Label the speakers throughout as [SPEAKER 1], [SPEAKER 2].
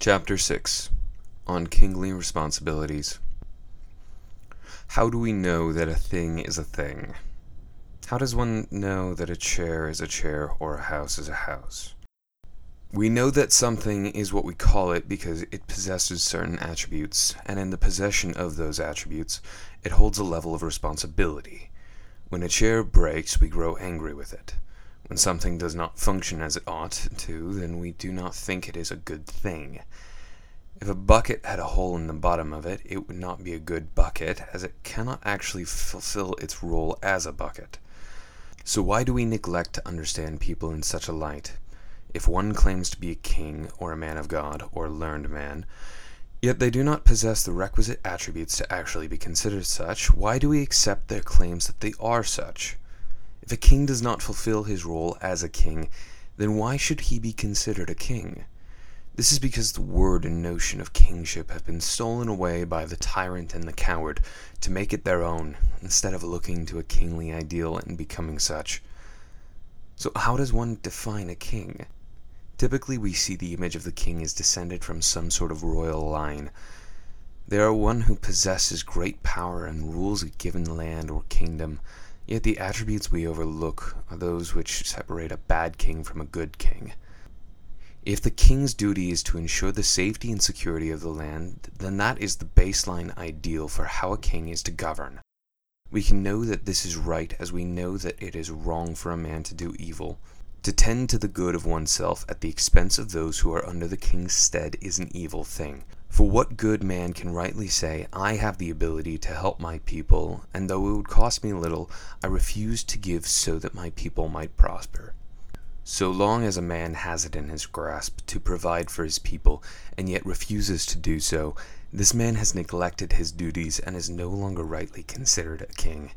[SPEAKER 1] Chapter 6 On Kingly Responsibilities How do we know that a thing is a thing? How does one know that a chair is a chair or a house is a house? We know that something is what we call it because it possesses certain attributes, and in the possession of those attributes, it holds a level of responsibility. When a chair breaks, we grow angry with it. When something does not function as it ought to, then we do not think it is a good thing. If a bucket had a hole in the bottom of it, it would not be a good bucket, as it cannot actually fulfill its role as a bucket. So why do we neglect to understand people in such a light? If one claims to be a king, or a man of God, or learned man, yet they do not possess the requisite attributes to actually be considered such, why do we accept their claims that they are such? If a king does not fulfill his role as a king, then why should he be considered a king? This is because the word and notion of kingship have been stolen away by the tyrant and the coward to make it their own, instead of looking to a kingly ideal and becoming such. So, how does one define a king? Typically, we see the image of the king as descended from some sort of royal line. They are one who possesses great power and rules a given land or kingdom, yet the attributes we overlook are those which separate a bad king from a good king. If the king's duty is to ensure the safety and security of the land, then that is the baseline ideal for how a king is to govern. We can know that this is right as we know that it is wrong for a man to do evil, to tend to the good of oneself at the expense of those who are under the king's stead is an evil thing. For what good man can rightly say, I have the ability to help my people, and though it would cost me little, I refuse to give so that my people might prosper? So long as a man has it in his grasp to provide for his people, and yet refuses to do so, this man has neglected his duties and is no longer rightly considered a king.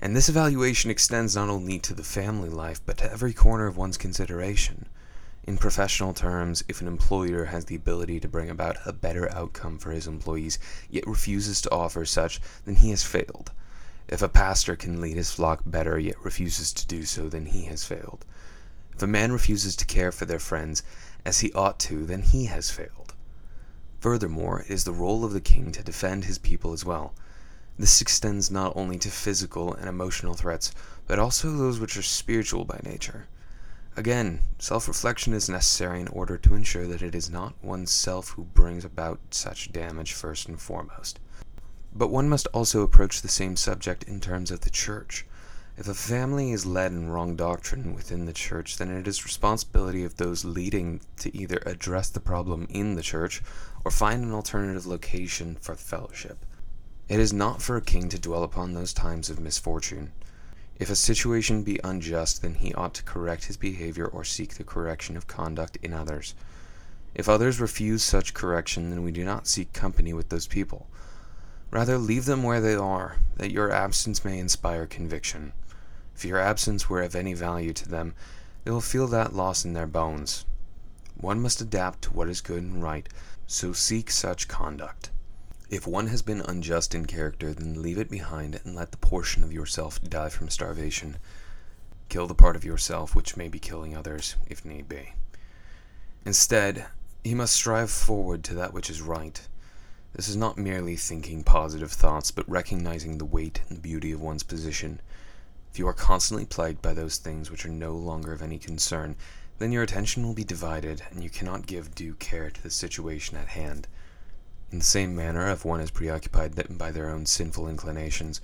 [SPEAKER 1] And this evaluation extends not only to the family life, but to every corner of one's consideration. In professional terms, if an employer has the ability to bring about a better outcome for his employees, yet refuses to offer such, then he has failed. If a pastor can lead his flock better, yet refuses to do so, then he has failed. If a man refuses to care for their friends as he ought to, then he has failed. Furthermore, it is the role of the king to defend his people as well. This extends not only to physical and emotional threats, but also those which are spiritual by nature. Again, self reflection is necessary in order to ensure that it is not oneself who brings about such damage first and foremost. But one must also approach the same subject in terms of the church. If a family is led in wrong doctrine within the church, then it is responsibility of those leading to either address the problem in the church or find an alternative location for fellowship. It is not for a king to dwell upon those times of misfortune. If a situation be unjust, then he ought to correct his behavior or seek the correction of conduct in others. If others refuse such correction, then we do not seek company with those people. Rather, leave them where they are, that your absence may inspire conviction. If your absence were of any value to them, they will feel that loss in their bones. One must adapt to what is good and right, so seek such conduct. If one has been unjust in character, then leave it behind and let the portion of yourself die from starvation. Kill the part of yourself which may be killing others, if need be. Instead, he must strive forward to that which is right. This is not merely thinking positive thoughts, but recognizing the weight and beauty of one's position. If you are constantly plagued by those things which are no longer of any concern, then your attention will be divided, and you cannot give due care to the situation at hand. In the same manner, if one is preoccupied by their own sinful inclinations,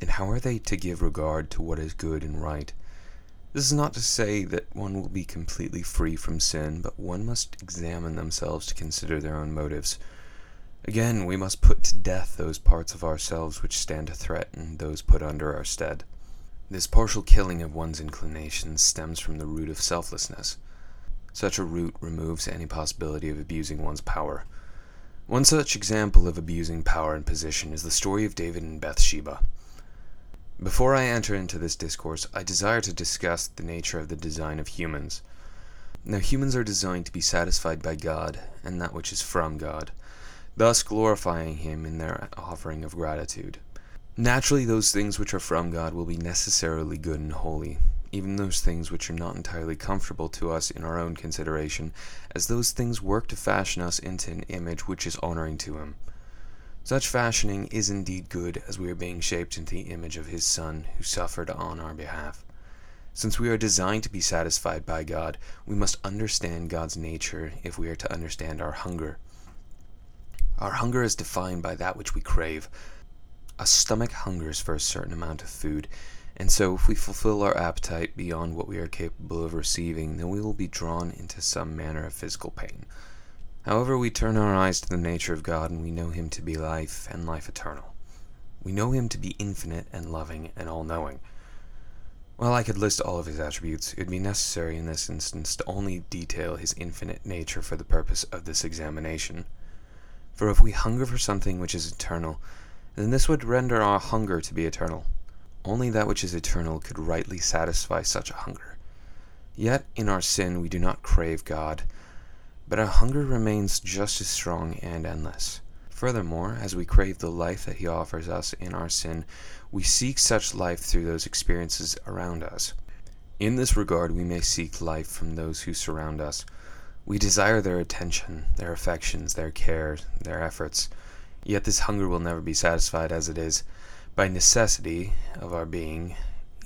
[SPEAKER 1] then how are they to give regard to what is good and right? This is not to say that one will be completely free from sin, but one must examine themselves to consider their own motives. Again, we must put to death those parts of ourselves which stand to threaten those put under our stead. This partial killing of one's inclinations stems from the root of selflessness. Such a root removes any possibility of abusing one's power. One such example of abusing power and position is the story of David and Bathsheba. Before I enter into this discourse, I desire to discuss the nature of the design of humans. Now, humans are designed to be satisfied by God and that which is from God, thus glorifying Him in their offering of gratitude. Naturally, those things which are from God will be necessarily good and holy, even those things which are not entirely comfortable to us in our own consideration, as those things work to fashion us into an image which is honoring to Him. Such fashioning is indeed good, as we are being shaped into the image of His Son, who suffered on our behalf. Since we are designed to be satisfied by God, we must understand God's nature if we are to understand our hunger. Our hunger is defined by that which we crave. A stomach hungers for a certain amount of food, and so if we fulfill our appetite beyond what we are capable of receiving, then we will be drawn into some manner of physical pain. However, we turn our eyes to the nature of God and we know Him to be life and life eternal. We know Him to be infinite and loving and all knowing. While I could list all of his attributes, it would be necessary in this instance to only detail his infinite nature for the purpose of this examination. For if we hunger for something which is eternal, then this would render our hunger to be eternal. Only that which is eternal could rightly satisfy such a hunger. Yet in our sin we do not crave God, but our hunger remains just as strong and endless. Furthermore, as we crave the life that He offers us in our sin, we seek such life through those experiences around us. In this regard, we may seek life from those who surround us. We desire their attention, their affections, their care, their efforts. Yet this hunger will never be satisfied as it is, by necessity of our being,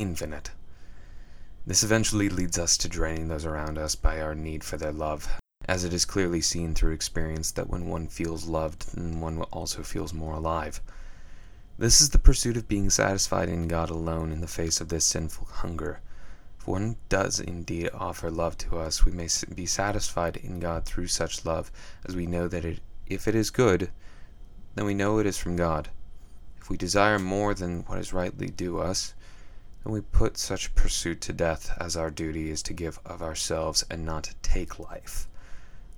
[SPEAKER 1] infinite. This eventually leads us to draining those around us by our need for their love, as it is clearly seen through experience that when one feels loved, one also feels more alive. This is the pursuit of being satisfied in God alone in the face of this sinful hunger. If one does indeed offer love to us, we may be satisfied in God through such love, as we know that it, if it is good, then we know it is from God. If we desire more than what is rightly due us, then we put such pursuit to death, as our duty is to give of ourselves and not take life.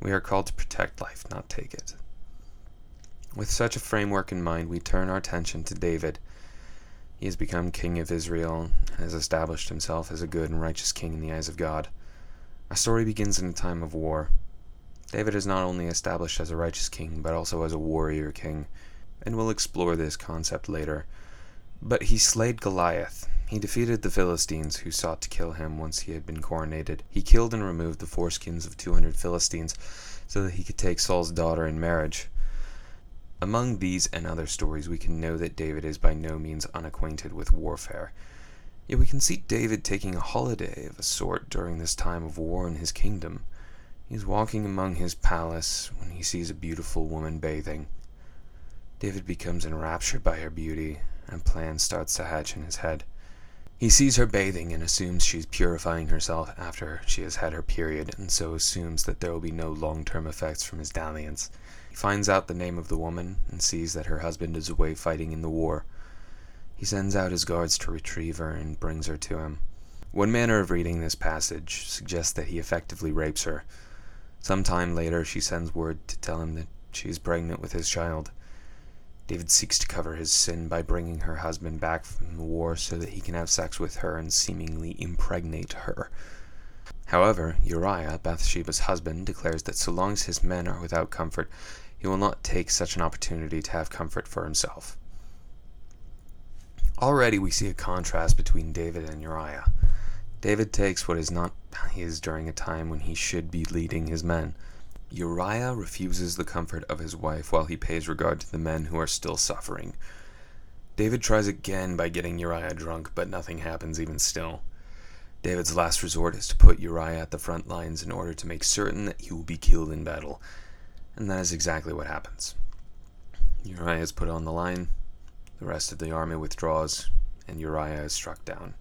[SPEAKER 1] We are called to protect life, not take it. With such a framework in mind, we turn our attention to David. He has become king of Israel and has established himself as a good and righteous king in the eyes of God. Our story begins in a time of war. David is not only established as a righteous king, but also as a warrior king, and we'll explore this concept later. But he slayed Goliath, he defeated the Philistines who sought to kill him once he had been coronated. He killed and removed the foreskins of 200 Philistines so that he could take Saul's daughter in marriage. Among these and other stories, we can know that David is by no means unacquainted with warfare. Yet we can see David taking a holiday of a sort during this time of war in his kingdom. He is walking among his palace when he sees a beautiful woman bathing. David becomes enraptured by her beauty, and a plan starts to hatch in his head. He sees her bathing and assumes she's purifying herself after she has had her period, and so assumes that there will be no long term effects from his dalliance. He finds out the name of the woman and sees that her husband is away fighting in the war. He sends out his guards to retrieve her and brings her to him. One manner of reading this passage suggests that he effectively rapes her. Some time later, she sends word to tell him that she is pregnant with his child. David seeks to cover his sin by bringing her husband back from the war so that he can have sex with her and seemingly impregnate her. However, Uriah, Bathsheba's husband, declares that so long as his men are without comfort, he will not take such an opportunity to have comfort for himself. Already we see a contrast between David and Uriah. David takes what is not his during a time when he should be leading his men. Uriah refuses the comfort of his wife while he pays regard to the men who are still suffering. David tries again by getting Uriah drunk, but nothing happens even still. David's last resort is to put Uriah at the front lines in order to make certain that he will be killed in battle, and that is exactly what happens. Uriah is put on the line, the rest of the army withdraws, and Uriah is struck down.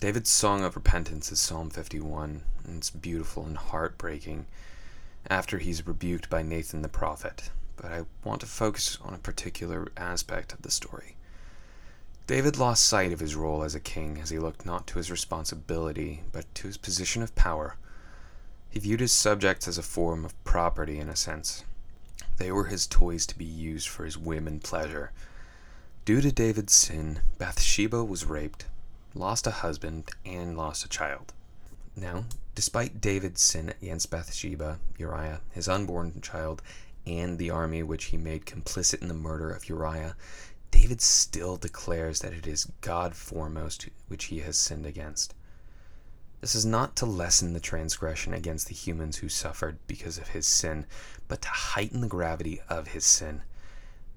[SPEAKER 1] David's song of repentance is Psalm 51, and it's beautiful and heartbreaking after he's rebuked by Nathan the prophet. But I want to focus on a particular aspect of the story. David lost sight of his role as a king as he looked not to his responsibility, but to his position of power. He viewed his subjects as a form of property in a sense. They were his toys to be used for his whim and pleasure. Due to David's sin, Bathsheba was raped, lost a husband, and lost a child. Now, despite David's sin against Bathsheba, Uriah, his unborn child, and the army which he made complicit in the murder of Uriah, David still declares that it is God foremost which he has sinned against. This is not to lessen the transgression against the humans who suffered because of his sin, but to heighten the gravity of his sin.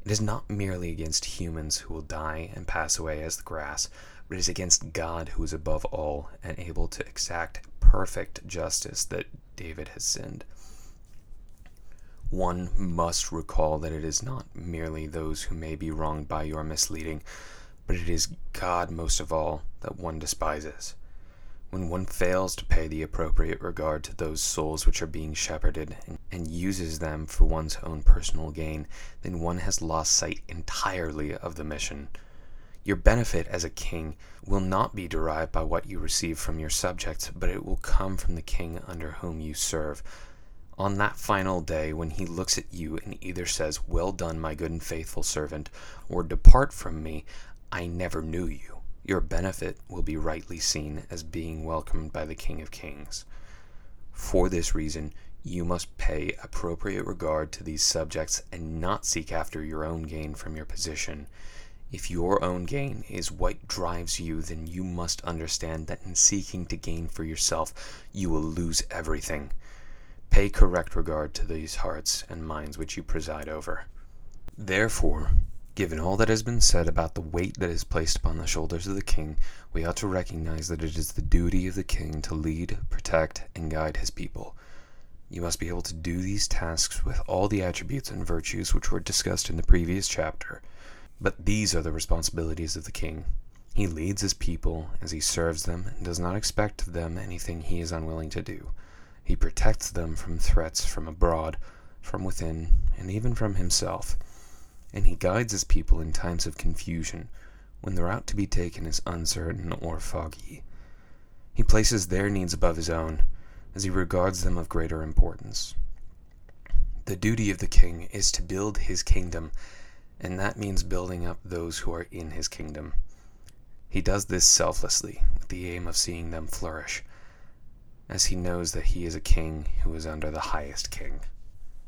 [SPEAKER 1] It is not merely against humans who will die and pass away as the grass, it is against God who is above all and able to exact perfect justice that David has sinned. One must recall that it is not merely those who may be wronged by your misleading, but it is God most of all that one despises. When one fails to pay the appropriate regard to those souls which are being shepherded and uses them for one's own personal gain, then one has lost sight entirely of the mission. Your benefit as a king will not be derived by what you receive from your subjects, but it will come from the king under whom you serve. On that final day, when he looks at you and either says, Well done, my good and faithful servant, or Depart from me, I never knew you your benefit will be rightly seen as being welcomed by the King of Kings. For this reason, you must pay appropriate regard to these subjects and not seek after your own gain from your position. If your own gain is what drives you, then you must understand that in seeking to gain for yourself, you will lose everything. Pay correct regard to these hearts and minds which you preside over. Therefore, Given all that has been said about the weight that is placed upon the shoulders of the king, we ought to recognize that it is the duty of the king to lead, protect, and guide his people. You must be able to do these tasks with all the attributes and virtues which were discussed in the previous chapter. But these are the responsibilities of the king. He leads his people as he serves them and does not expect of them anything he is unwilling to do. He protects them from threats from abroad, from within, and even from himself and he guides his people in times of confusion when the route to be taken is uncertain or foggy. He places their needs above his own, as he regards them of greater importance. The duty of the king is to build his kingdom, and that means building up those who are in his kingdom. He does this selflessly, with the aim of seeing them flourish, as he knows that he is a king who is under the highest king.